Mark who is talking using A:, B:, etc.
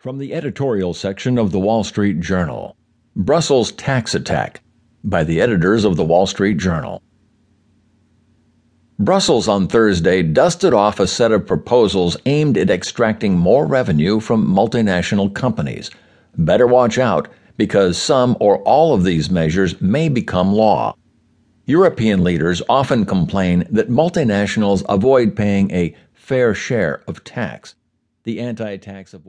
A: From the editorial section of the Wall Street Journal Brussels Tax Attack by the editors of the Wall Street Journal. Brussels on Thursday dusted off a set of proposals aimed at extracting more revenue from multinational companies. Better watch out because some or all of these measures may become law. European leaders often complain that multinationals avoid paying a fair share of tax. The anti tax avoidance